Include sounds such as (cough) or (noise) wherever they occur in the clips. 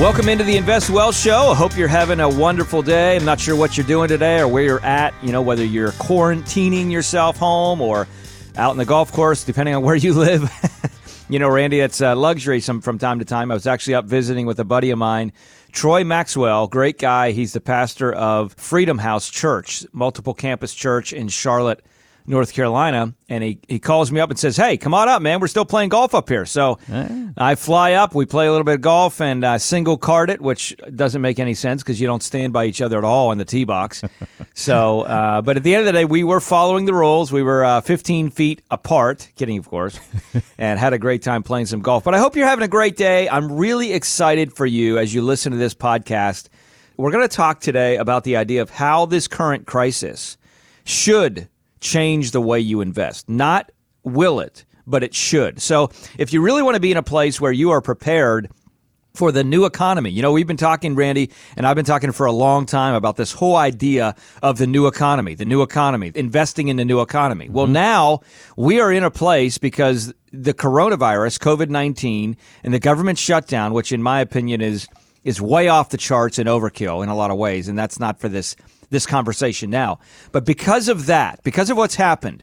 Welcome into the Invest Well show. I hope you're having a wonderful day. I'm not sure what you're doing today or where you're at, you know, whether you're quarantining yourself home or out in the golf course, depending on where you (laughs) live. you know, Randy, it's a luxury some, from time to time. I was actually up visiting with a buddy of mine, Troy Maxwell, great guy. He's the pastor of Freedom House Church, multiple campus church in Charlotte, North Carolina, and he, he calls me up and says, Hey, come on up, man. We're still playing golf up here. So I fly up, we play a little bit of golf and uh, single card it, which doesn't make any sense because you don't stand by each other at all in the tee box. (laughs) so, uh, but at the end of the day, we were following the rules. We were uh, 15 feet apart, kidding, of course, (laughs) and had a great time playing some golf. But I hope you're having a great day. I'm really excited for you as you listen to this podcast. We're going to talk today about the idea of how this current crisis should change the way you invest. Not will it, but it should. So if you really want to be in a place where you are prepared for the new economy. You know, we've been talking, Randy, and I've been talking for a long time about this whole idea of the new economy, the new economy, investing in the new economy. Well, mm-hmm. now we are in a place because the coronavirus, COVID 19, and the government shutdown, which in my opinion is is way off the charts and overkill in a lot of ways, and that's not for this this conversation now. But because of that, because of what's happened,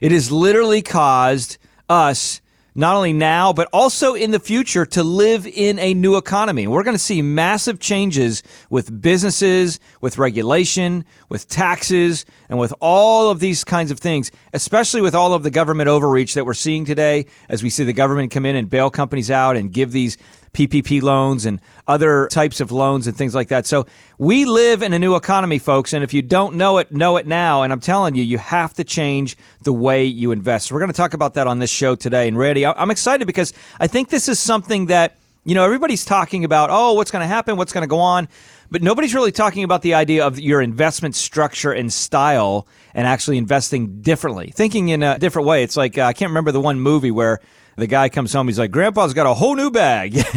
it has literally caused us not only now, but also in the future to live in a new economy. We're going to see massive changes with businesses, with regulation, with taxes, and with all of these kinds of things, especially with all of the government overreach that we're seeing today as we see the government come in and bail companies out and give these PPP loans and other types of loans and things like that. So we live in a new economy, folks. And if you don't know it, know it now. And I'm telling you, you have to change the way you invest. We're going to talk about that on this show today. And Randy, I'm excited because I think this is something that, you know, everybody's talking about, oh, what's going to happen? What's going to go on? But nobody's really talking about the idea of your investment structure and style and actually investing differently, thinking in a different way. It's like, uh, I can't remember the one movie where the guy comes home. He's like, "Grandpa's got a whole new bag." (laughs)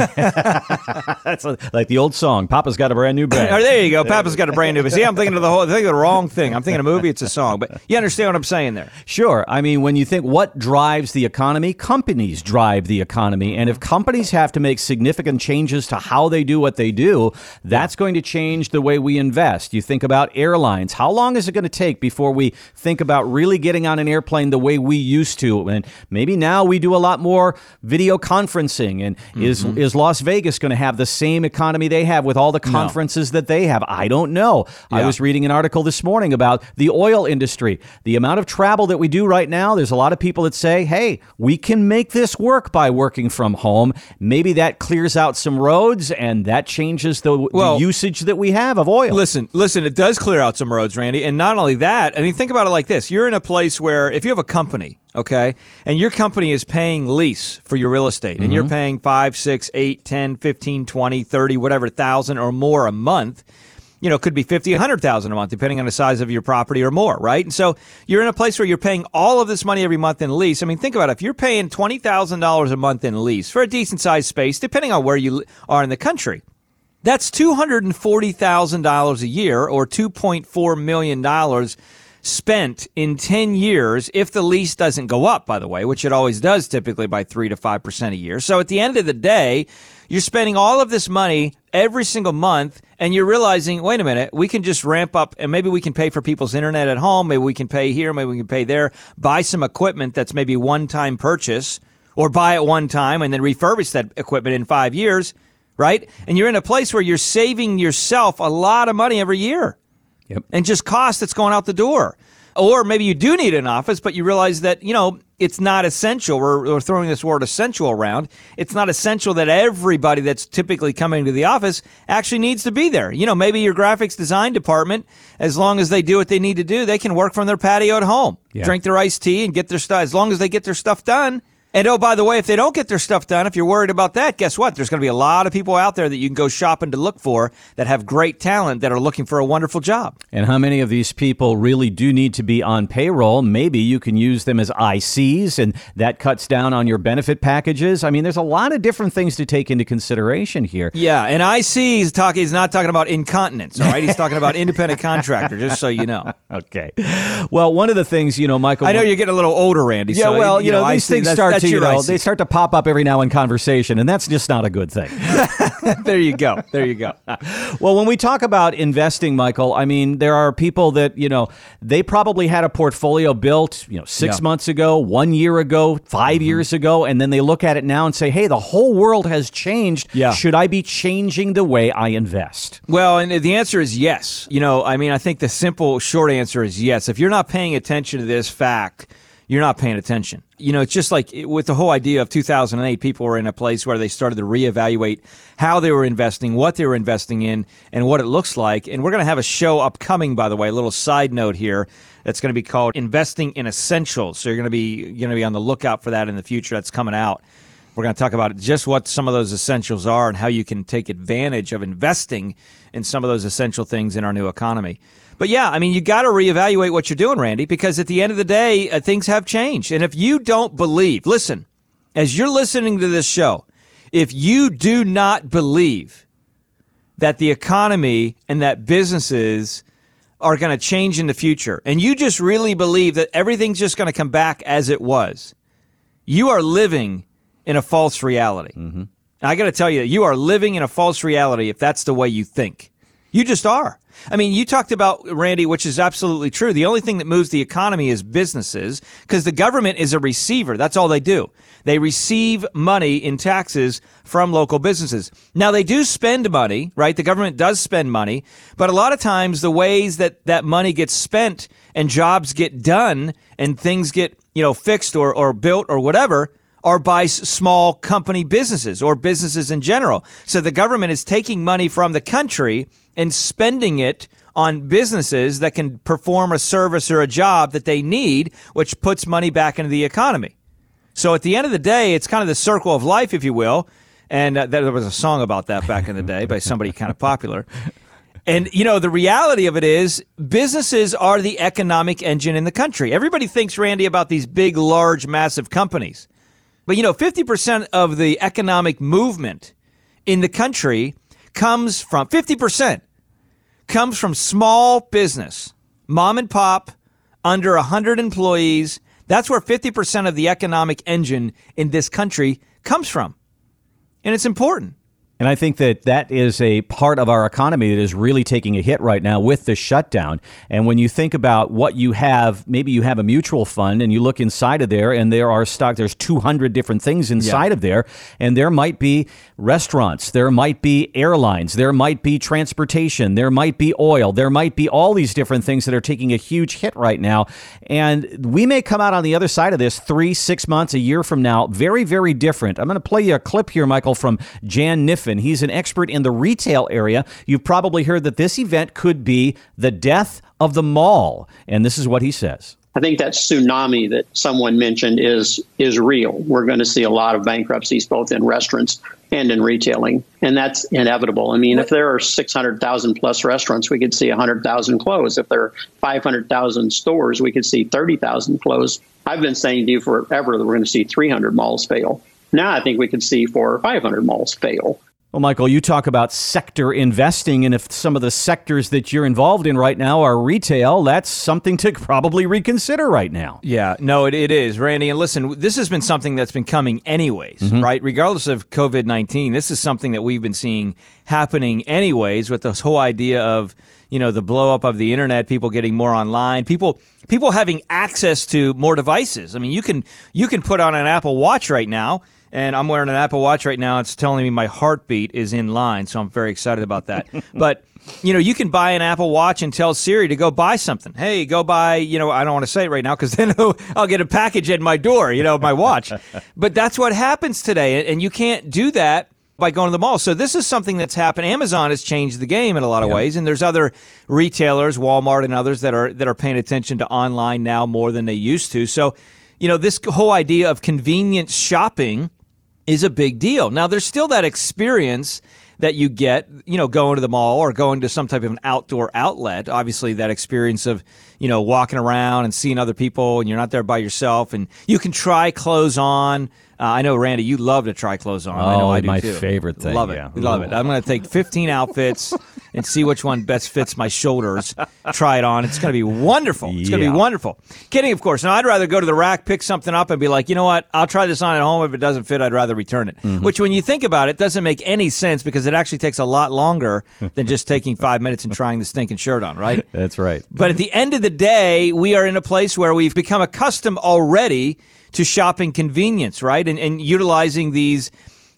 That's like the old song. Papa's got a brand new bag. (laughs) Oh, there you go. Papa's got a brand new. But see, I'm thinking of the whole. Thinking of the wrong thing. I'm thinking of a movie. It's a song. But you understand what I'm saying there? Sure. I mean, when you think what drives the economy, companies drive the economy, and if companies have to make significant changes to how they do what they do, that's going to change the way we invest. You think about airlines. How long is it going to take before we think about really getting on an airplane the way we used to? And maybe now we do a lot more video conferencing. And is mm-hmm. is Las Vegas going to have the same economy they have with all the conferences that they have? I don't know. I was reading an article this morning about the oil industry. The amount of travel that we do right now, there's a lot of people that say, hey, we can make this work by working from home. Maybe that clears out some roads and that changes the, Well- the usage that we have of oil. Listen, listen, it does clear out some roads, Randy. And not only that, I mean, think about it like this. You're in a place where if you have a company, okay, and your company is paying lease for your real estate, and you're mm-hmm. paying five, six, eight, 10, 15, 20, 30, whatever, thousand or more a month, you know, it could be 50, 100,000 a month, depending on the size of your property or more, right? And so you're in a place where you're paying all of this money every month in lease. I mean, think about it. If you're paying $20,000 a month in lease for a decent sized space, depending on where you are in the country, that's $240,000 a year or $2.4 million spent in 10 years if the lease doesn't go up, by the way, which it always does typically by 3 to 5% a year. So at the end of the day, you're spending all of this money every single month and you're realizing, wait a minute, we can just ramp up and maybe we can pay for people's internet at home. Maybe we can pay here. Maybe we can pay there, buy some equipment that's maybe one time purchase or buy it one time and then refurbish that equipment in five years right? And you're in a place where you're saving yourself a lot of money every year. Yep. And just cost that's going out the door. Or maybe you do need an office, but you realize that, you know, it's not essential. We're, we're throwing this word essential around. It's not essential that everybody that's typically coming to the office actually needs to be there. You know, maybe your graphics design department, as long as they do what they need to do, they can work from their patio at home, Yeah. drink their iced tea and get their stuff. As long as they get their stuff done, and oh, by the way, if they don't get their stuff done, if you're worried about that, guess what? There's going to be a lot of people out there that you can go shopping to look for that have great talent that are looking for a wonderful job. And how many of these people really do need to be on payroll? Maybe you can use them as ICs, and that cuts down on your benefit packages. I mean, there's a lot of different things to take into consideration here. Yeah, and IC is talking. He's not talking about incontinence. All right, he's talking about independent (laughs) contractor. Just so you know. Okay. Well, one of the things, you know, Michael. I know you're getting a little older, Randy. Yeah, so, well, you know, IC, these things that's, start that's to you your know they start to pop up every now in conversation, and that's just not a good thing. (laughs) there you go. There you go. well, when we talk about investing, Michael, I mean there are people that you know they probably had a portfolio built you know six Yeah. months ago, one year ago, 5 mm-hmm. years ago, and then they look at it now and say, "Hey, the whole world has changed. Yeah. Should I be changing the way I invest?" Well, and the answer is yes. You know, I mean, I think the simple, short answer is yes. If you're not paying attention to this fact, you're not paying attention. You know, it's just like with the whole idea of 2008, people were in a place where they started to reevaluate how they were investing, what they were investing in, and what it looks like. And we're going to have a show upcoming, by the way, a little side note here. That's going to be called Investing in Essentials. So you're going to be you're going to be on the lookout for that in the future. That's coming out. We're going to talk about just what some of those essentials are and how you can take advantage of investing in some of those essential things in our new economy. But yeah, I mean, you got to reevaluate what you're doing, Randy, because at the end of the day, uh, things have changed. And if you don't believe, listen, as you're listening to this show, if you do not believe that the economy and that businesses are going to change in the future, and you just really believe that everything's just going to come back as it was, you are living in a false reality. Mm-hmm. I got to tell you, you are living in a false reality if that's the way you think. You just are. I mean, you talked about, Randy, which is absolutely true. The only thing that moves the economy is businesses because the government is a receiver. That's all they do. They receive money in taxes from local businesses. Now, they do spend money, right? The government does spend money, but a lot of times the ways that that money gets spent and jobs get done and things get, you know, fixed or, or built or whatever are by small company businesses or businesses in general. So the government is taking money from the country and spending it on businesses that can perform a service or a job that they need, which puts money back into the economy. So at the end of the day, it's kind of the circle of life, if you will. And uh, there was a song about that back in the day by somebody kind of popular. And, you know, the reality of it is businesses are the economic engine in the country. Everybody thinks, Randy, about these big, large, massive companies. But, you know, 50% of the economic movement in the country comes from 50% comes from small business, mom and pop, under 100 employees. That's where 50% of the economic engine in this country comes from. And it's important. And I think that that is a part of our economy that is really taking a hit right now with the shutdown. And when you think about what you have, maybe you have a mutual fund and you look inside of there and there are stock, there's 200 different things inside of there. And there might be restaurants, there might be airlines, there might be transportation, there might be oil, there might be all these different things that are taking a huge hit right now. And we may come out on the other side of this three, six months, a year from now, very, very different. I'm going to play you a clip here, Michael, from Jan Kniffen. He's an expert in the retail area. You've probably heard that this event could be the death of the mall. And this is what he says. I think that tsunami that someone mentioned is is real. We're going to see a lot of bankruptcies both in restaurants and in retailing, and that's inevitable. I mean, if there are 600,000 plus restaurants, we could see 100,000 close. If there are 500,000 stores, we could see 30,000 close. I've been saying to you forever that we're going to see 300 malls fail. Now I think we could see four or 500 malls fail. Well, Michael, you talk about sector investing, and if some of the sectors that you're involved in right now are retail, that's something to probably reconsider right now. Yeah, no, it, it is, Randy. And listen, this has been something that's been coming anyways, mm-hmm. right? Regardless of COVID 19, this is something that we've been seeing happening anyways with this whole idea of, you know, the blow up of the internet, people getting more online, people people having access to more devices. I mean, you can you can put on an Apple Watch right now and I'm wearing an Apple Watch right now. It's telling me my heartbeat is in line, so I'm very excited about that. (laughs) but you know, you can buy an Apple Watch and tell Siri to go buy something. Hey, go buy. You know, I don't want to say it right now because (laughs) then I'll get a package at my door. You know, my watch. (laughs) but that's what happens today, and you can't do that by going to the mall. So this is something that's happened. Amazon has changed the game in a lot of ways, and there's other retailers, Walmart and others that are that are paying attention to online now more than they used to. So, you know, this whole idea of convenience shopping is a big deal. Now, there's still that experience that you get, you know, going to the mall or going to some type of an outdoor outlet. Obviously, that experience of, you know, walking around and seeing other people and you're not there by yourself and you can try clothes on. Uh, I know, Randy, you love to try clothes on. I know Oh, I do my too. favorite thing, Love it. yeah. Love it. I'm going to take 15 outfits (laughs) and see which one best fits my shoulders. Try it on. It's going to be wonderful. It's going to be wonderful. Kidding, of course. Now, I'd rather go to the rack, pick something up, and be like, you know what? I'll try this on at home. If it doesn't fit, I'd rather return it. Mm-hmm. Which, when you think about it, doesn't make any sense because it actually takes a lot longer than just taking five minutes and trying the stinking shirt on, right? (laughs) That's right. But at the end of the day, we are in a place where we've become accustomed already to shopping convenience, right? And, and utilizing these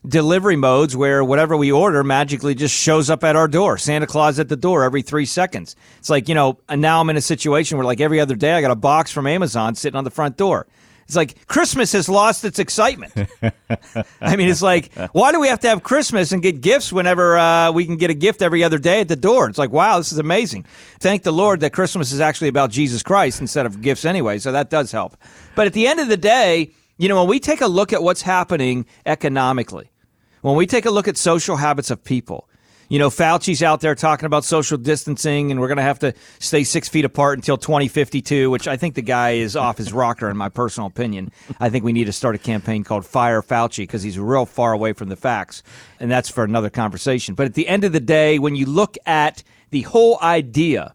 delivery modes where whatever we order magically just shows up at our door. Santa Claus at the door every three seconds. It's like, you know, and now I'm in a situation where like every other day I got a box from Amazon sitting on the front door. It's like Christmas has lost its excitement. (laughs) I mean, it's like, why do we have to have Christmas and get gifts whenever uh, we can get a gift every other day at the door? It's like, wow, this is amazing. Thank the Lord that Christmas is actually about Jesus Christ instead of gifts anyway, so that does help. But at the end of the day, you know, when we take a look at what's happening economically, when we take a look at social habits of people, you know, Fauci's out there talking about social distancing and we're going to have to stay six feet apart until 2052, which I think the guy is off his rocker, in my personal opinion. I think we need to start a campaign called Fire Fauci because he's real far away from the facts. And that's for another conversation. But at the end of the day, when you look at the whole idea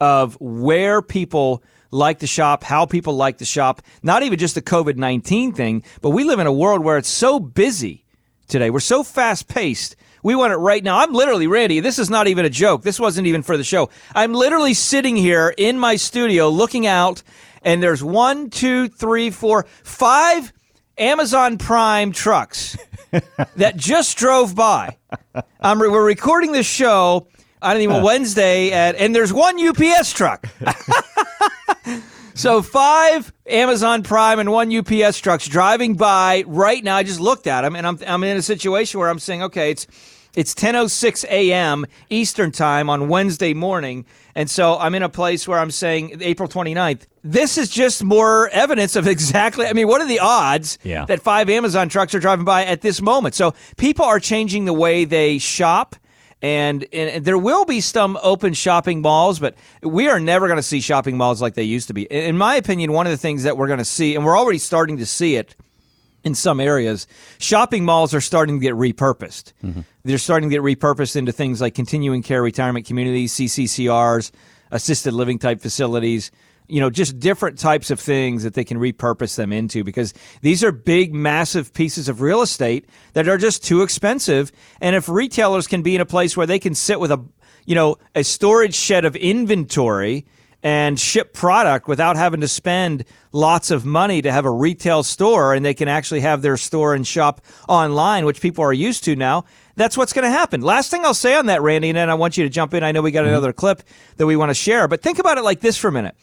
of where people like to shop, how people like to shop, not even just the COVID 19 thing, but we live in a world where it's so busy today. We're so fast paced. We want it right now. I'm literally, Randy, this is not even a joke. This wasn't even for the show. I'm literally sitting here in my studio looking out, and there's one, two, three, four, five Amazon Prime trucks (laughs) that just drove by. I'm, we're recording this show. I don't even Wednesday at, and there's one UPS truck. (laughs) So five Amazon Prime and one UPS trucks driving by right now. I just looked at them, and I'm I'm in a situation where I'm saying, okay, it's it's 10:06 a.m. Eastern time on Wednesday morning, and so I'm in a place where I'm saying April 29th. This is just more evidence of (laughs) exactly. I mean, what are the odds Yeah. that five Amazon trucks are driving by at this moment? So people are changing the way they shop. And, and there will be some open shopping malls, but we are never going to see shopping malls like they used to be. In my opinion, one of the things that we're going to see, and we're already starting to see it in some areas, shopping malls are starting to get repurposed. Mm-hmm. They're starting to get repurposed into things like continuing care retirement communities, CCCRs, assisted living type facilities you know, just different types of things that they can repurpose them into because these are big, massive pieces of real estate that are just too expensive. And if retailers can be in a place where they can sit with a, you know, a storage shed of inventory and ship product without having to spend lots of money to have a retail store and they can actually have their store and shop online, which people are used to now. That's what's going to happen. Last thing I'll say on that, Randy, and then I want you to jump in. I know we got mm-hmm. another clip that we want to share, but think about it like this for a minute.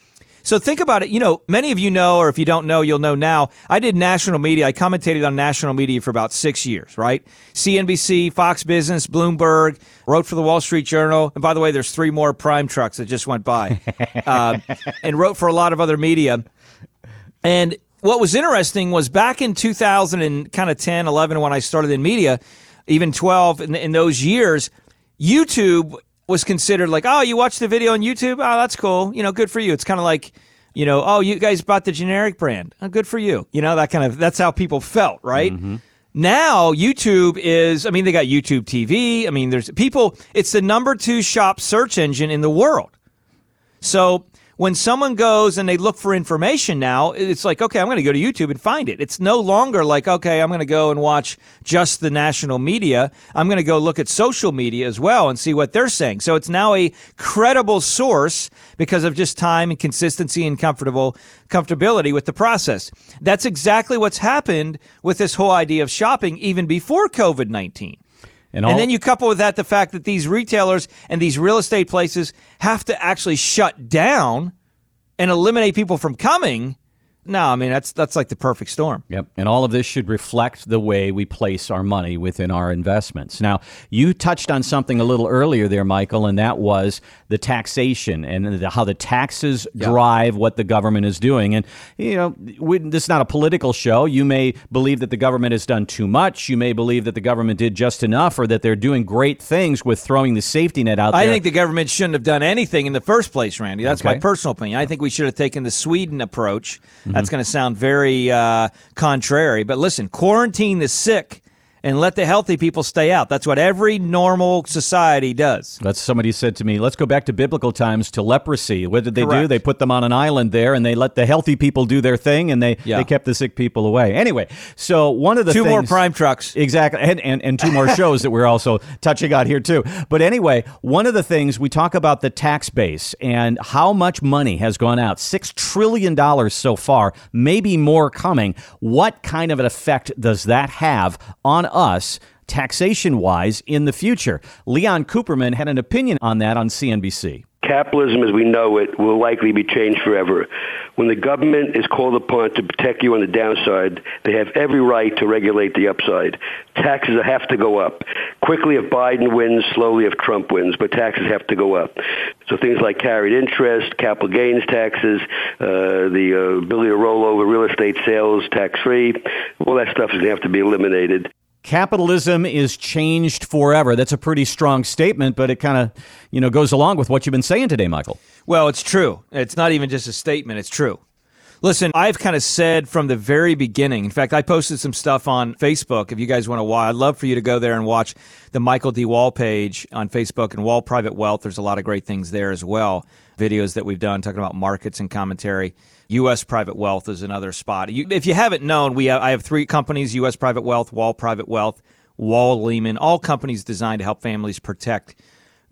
So think about it. You know, many of you know, or if you don't know, you'll know now. I did national media. I commentated on national media for about six years, right? CNBC, Fox Business, Bloomberg, wrote for the Wall Street Journal. And by the way, there's three more Prime trucks that just went by, uh, (laughs) and wrote for a lot of other media. And what was interesting was back in 2000 and kind of 10, 11, when I started in media, even 12, in, in those years, YouTube was considered like, oh, you watched the video on YouTube? Oh, that's cool. You know, good for you. It's kind of like, you know, oh, you guys bought the generic brand. Oh, good for you. You know, that kind of, that's how people felt, right? Mm-hmm. Now, YouTube is, I mean, they got YouTube TV. I mean, there's people, it's the number two shop search engine in the world. So when someone goes and they look for information now, it's like, okay, I'm going to go to YouTube and find it. It's no longer like, okay, I'm going to go and watch just the national media. I'm going to go look at social media as well and see what they're saying. So it's now a credible source because of just time and consistency and comfortable comfortability with the process. That's exactly what's happened with this whole idea of shopping even before COVID 19. And, all, And then you couple with that the fact that these retailers and these real estate places have to actually shut down and eliminate people from coming. No, I mean that's that's like the perfect storm. Yep. And all of this should reflect the way we place our money within our investments. Now, you touched on something a little earlier there, Michael, and that was the taxation and the, how the taxes yep. drive what the government is doing. And you know, we, this is not a political show. You may believe that the government has done too much. You may believe that the government did just enough, or that they're doing great things with throwing the safety net out there. I think the government shouldn't have done anything in the first place, Randy. That's okay. my personal opinion. I think we should have taken the Sweden approach. Mm-hmm. That's going to sound very uh, contrary, but listen, quarantine the sick and let the healthy people stay out. That's what every normal society does. That's somebody said to me, let's go back to biblical times to leprosy. What did they Correct. do? They put them on an island there and they let the healthy people do their thing and they, yeah. they kept the sick people away. Anyway, so one of the two things, more prime trucks. Exactly. And, and, and two more shows that we're also touching on here too. But anyway, one of the things we talk about the tax base and how much money has gone out. $6 trillion so far, maybe more coming. What kind of an effect does that have on us taxation wise in the future. Leon Cooperman had an opinion on that on CNBC. Capitalism as we know it will likely be changed forever. When the government is called upon to protect you on the downside, they have every right to regulate the upside. Taxes have to go up. Quickly if Biden wins, slowly if Trump wins, but taxes have to go up. So things like carried interest, capital gains taxes, uh, the uh, ability to roll over real estate sales tax-free, all that stuff is going to have to be eliminated. Capitalism is changed forever. That's a pretty strong statement, but it kind of, you know, goes along with what you've been saying today, Michael. Well, it's true. It's not even just a statement, it's true. Listen, I've kind of said from the very beginning. In fact, I posted some stuff on Facebook. If you guys want to watch, I'd love for you to go there and watch the Michael D. Wall page on Facebook and Wall Private Wealth. There's a lot of great things there as well. Videos that we've done talking about markets and commentary. U.S. Private Wealth is another spot. You, if you haven't known, we have, I have three companies: U.S. Private Wealth, Wall Private Wealth, Wall Lehman. All companies designed to help families protect,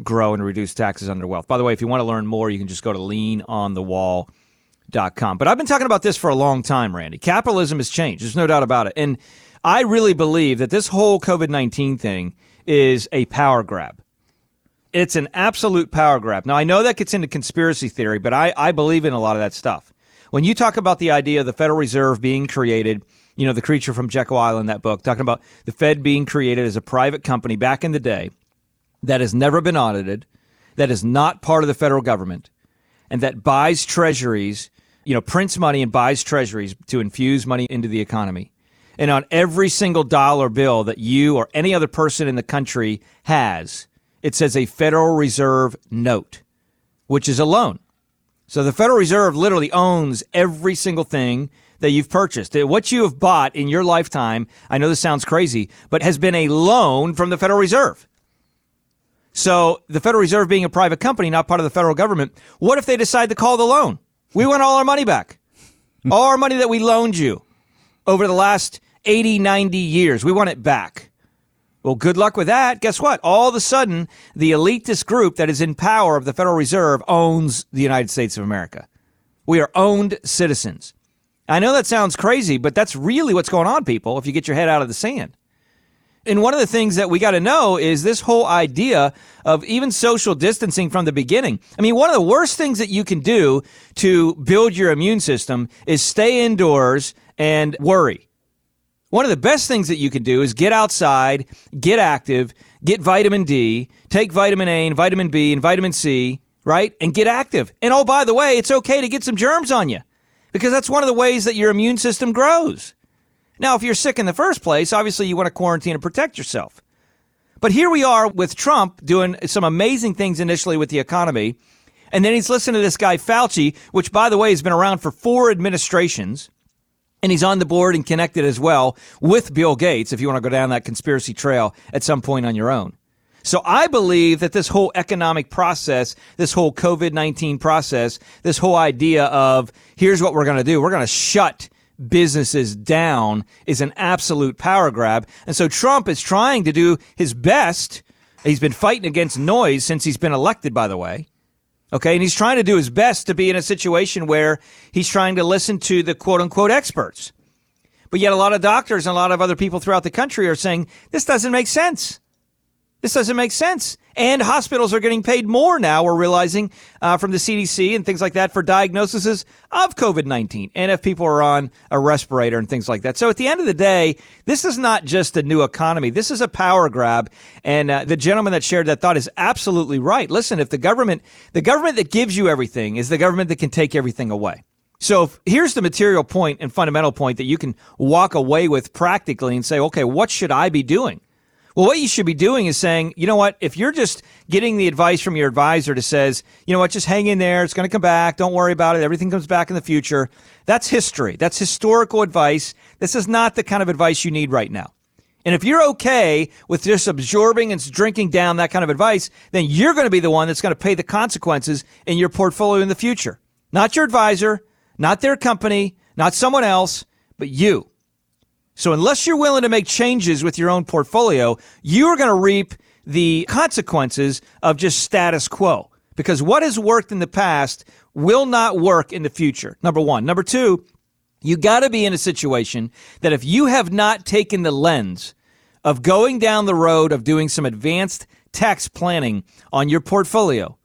grow, and reduce taxes on their wealth. By the way, if you want to learn more, you can just go to leanonthewall.com. But I've been talking about this for a long time, Randy. Capitalism has changed. There's no doubt about it, and I really believe that this whole COVID nineteen thing is a power grab. It's an absolute power grab. Now, I know that gets into conspiracy theory, but I, I believe in a lot of that stuff. When you talk about the idea of the Federal Reserve being created, you know, the creature from Jekyll Island, that book, talking about the Fed being created as a private company back in the day that has never been audited, that is not part of the federal government, and that buys treasuries, you know, prints money and buys treasuries to infuse money into the economy. And on every single dollar bill that you or any other person in the country has, it says a Federal Reserve note, which is a loan. So the Federal Reserve literally owns every single thing that you've purchased. Uh, what you have bought in your lifetime, I know this sounds crazy, but has been a loan from the Federal Reserve. So the Federal Reserve being a private company, not part of the federal government, what if they decide to call the loan? We want all our money back. (laughs) all our money that we loaned you over the last 80, 90 years, we want it back. Well, good luck with that. Guess what? All of a sudden, the elitist group that is in power of the Federal Reserve owns the United States of America. We are owned citizens. I know that sounds crazy, but that's really what's going on, people, if you get your head out of the sand. And one of the things that we got to know is this whole idea of even social distancing from the beginning. I mean, one of the worst things that you can do to build your immune system is stay indoors and worry. One of the best things that you can do is get outside, get active, get vitamin D, take vitamin A and vitamin B and vitamin C, right? And get active. And oh, by the way, it's okay to get some germs on you because that's one of the ways that your immune system grows. Now, if you're sick in the first place, obviously you want to quarantine and protect yourself. But here we are with Trump doing some amazing things initially with the economy. And then he's listening to this guy, Fauci, which, by the way, has been around for four administrations and he's on the board and connected as well with Bill Gates if you want to go down that conspiracy trail at some point on your own. So I believe that this whole economic process, this whole COVID 19 process, this whole idea of here's what we're going to do we're going to shut businesses down is an absolute power grab. And so Trump is trying to do his best. He's been fighting against noise since he's been elected, by the way. Okay. And he's trying to do his best to be in a situation where he's trying to listen to the quote unquote experts. But yet, a lot of doctors and a lot of other people throughout the country are saying this doesn't make sense. This doesn't make sense. And hospitals are getting paid more now, we're realizing uh, from the CDC and things like that for diagnoses of COVID 19 and if people are on a respirator and things like that. So at the end of the day, this is not just a new economy. This is a power grab. And uh, the gentleman that shared that thought is absolutely right. Listen, if the government, the government that gives you everything is the government that can take everything away. So if, here's the material point and fundamental point that you can walk away with practically and say, okay, what should I be doing? Well, what you should be doing is saying, you know what, if you're just getting the advice from your advisor that says, you know what, just hang in there, it's going to come back, don't worry about it, everything comes back in the future, that's history. That's historical advice. This is not the kind of advice you need right now. And if you're okay with just absorbing and drinking down that kind of advice, then you're going to be the one that's going to pay the consequences in your portfolio in the future. Not your advisor, not their company, not someone else, but you. So unless you're willing to make changes with your own portfolio, you are going to reap the consequences of just status quo because what has worked in the past will not work in the future. Number one. Number two, you got to be in a situation that if you have not taken the lens of going down the road of doing some advanced tax planning on your portfolio,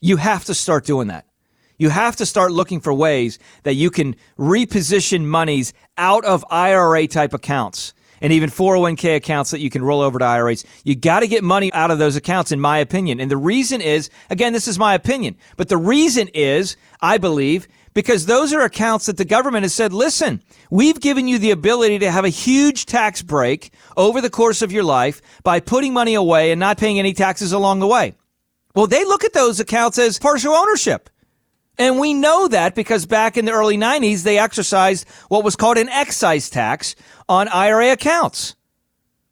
you have to start doing that. You have to start looking for ways that you can reposition monies out of IRA type accounts and even 401k accounts that you can roll over to IRAs. You got to get money out of those accounts, in my opinion. And the reason is, again, this is my opinion, but the reason is, I believe, because those are accounts that the government has said, listen, we've given you the ability to have a huge tax break over the course of your life by putting money away and not paying any taxes along the way. Well, they look at those accounts as partial ownership. And we know that because back in the early 90s, they exercised what was called an excise tax on IRA accounts.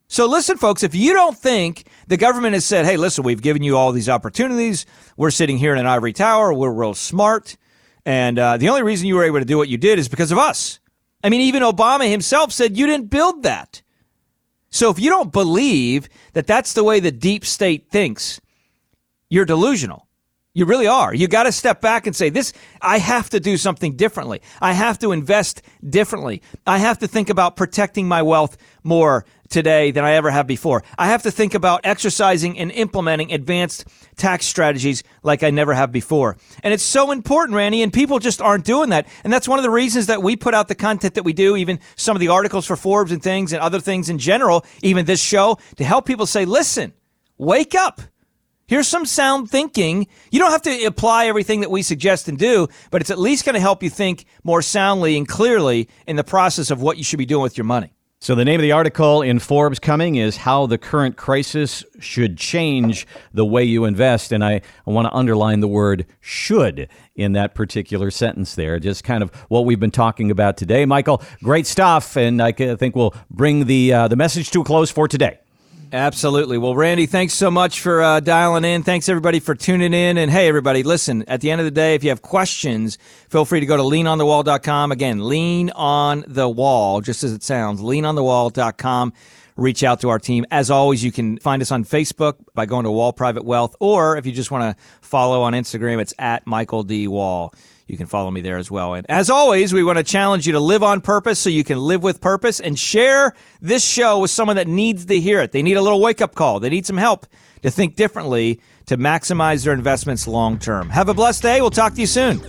So listen, folks, if you don't think the government has said, hey, listen, we've given you all these opportunities. We're sitting here in an ivory tower. We're real smart. And uh, the only reason you were able to do what you did is because of us. I mean, even Obama himself said you didn't build that. So if you don't believe that that's the way the deep state thinks, you're delusional. You really are. You got to step back and say, this, I have to do something differently. I have to invest differently. I have to think about protecting my wealth more today than I ever have before. I have to think about exercising and implementing advanced tax strategies like I never have before. And it's so important, Randy, and people just aren't doing that. And that's one of the reasons that we put out the content that we do, even some of the articles for Forbes and things and other things in general, even this show, to help people say, listen, wake up. Here's some sound thinking. You don't have to apply everything that we suggest and do, but it's at least going to help you think more soundly and clearly in the process of what you should be doing with your money. So, the name of the article in Forbes coming is How the Current Crisis Should Change the Way You Invest. And I, I want to underline the word should in that particular sentence there. Just kind of what we've been talking about today. Michael, great stuff. And I think we'll bring the, uh, the message to a close for today. Absolutely. Well, Randy, thanks so much for uh, dialing in. Thanks everybody for tuning in. And hey, everybody, listen, at the end of the day, if you have questions, feel free to go to leanonthewall.com. Again, lean on the wall, just as it sounds, leanonthewall.com. Reach out to our team. As always, you can find us on Facebook by going to Wall Private Wealth, or if you just want to follow on Instagram, it's at Michael D. Wall you can follow me there as well. And as always, we want to challenge you to live on purpose so you can live with purpose and share this show with someone that needs to hear it. They need a little wake up call. They need some help to think differently to maximize their investments long term. Have a blessed day. We'll talk to you soon.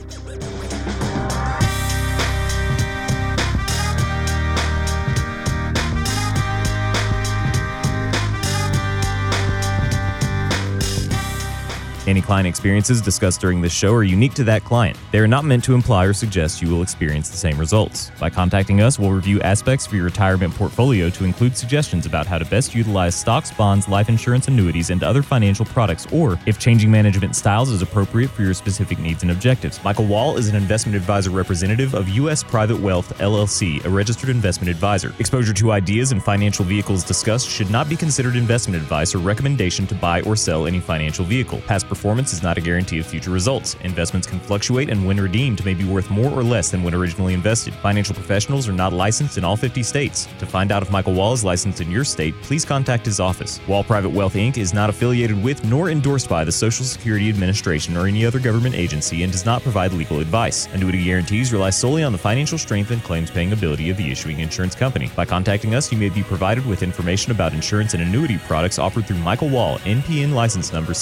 Any client experiences discussed during this show are unique to that client. They are not meant to imply or suggest you will experience the same results. By contacting us, we'll review aspects of your retirement portfolio to include suggestions about how to best utilize stocks, bonds, life insurance, annuities, and other financial products, or if changing management styles is appropriate for your specific needs and objectives. Michael Wall is an investment advisor representative of U.S. Private Wealth LLC, a registered investment advisor. Exposure to ideas and financial vehicles discussed should not be considered investment advice or recommendation to buy or sell any financial vehicle. Past performance is not a guarantee of future results. Investments can fluctuate, and when redeemed, may be worth more or less than when originally invested. Financial professionals are not licensed in all 50 states. To find out if Michael Wall is licensed in your state, please contact his office. Wall Private Wealth Inc. is not affiliated with nor endorsed by the Social Security Administration or any other government agency and does not provide legal advice. Annuity guarantees rely solely on the financial strength and claims paying ability of the issuing insurance company. By contacting us, you may be provided with information about insurance and annuity products offered through Michael Wall, NPN license number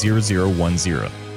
7330010.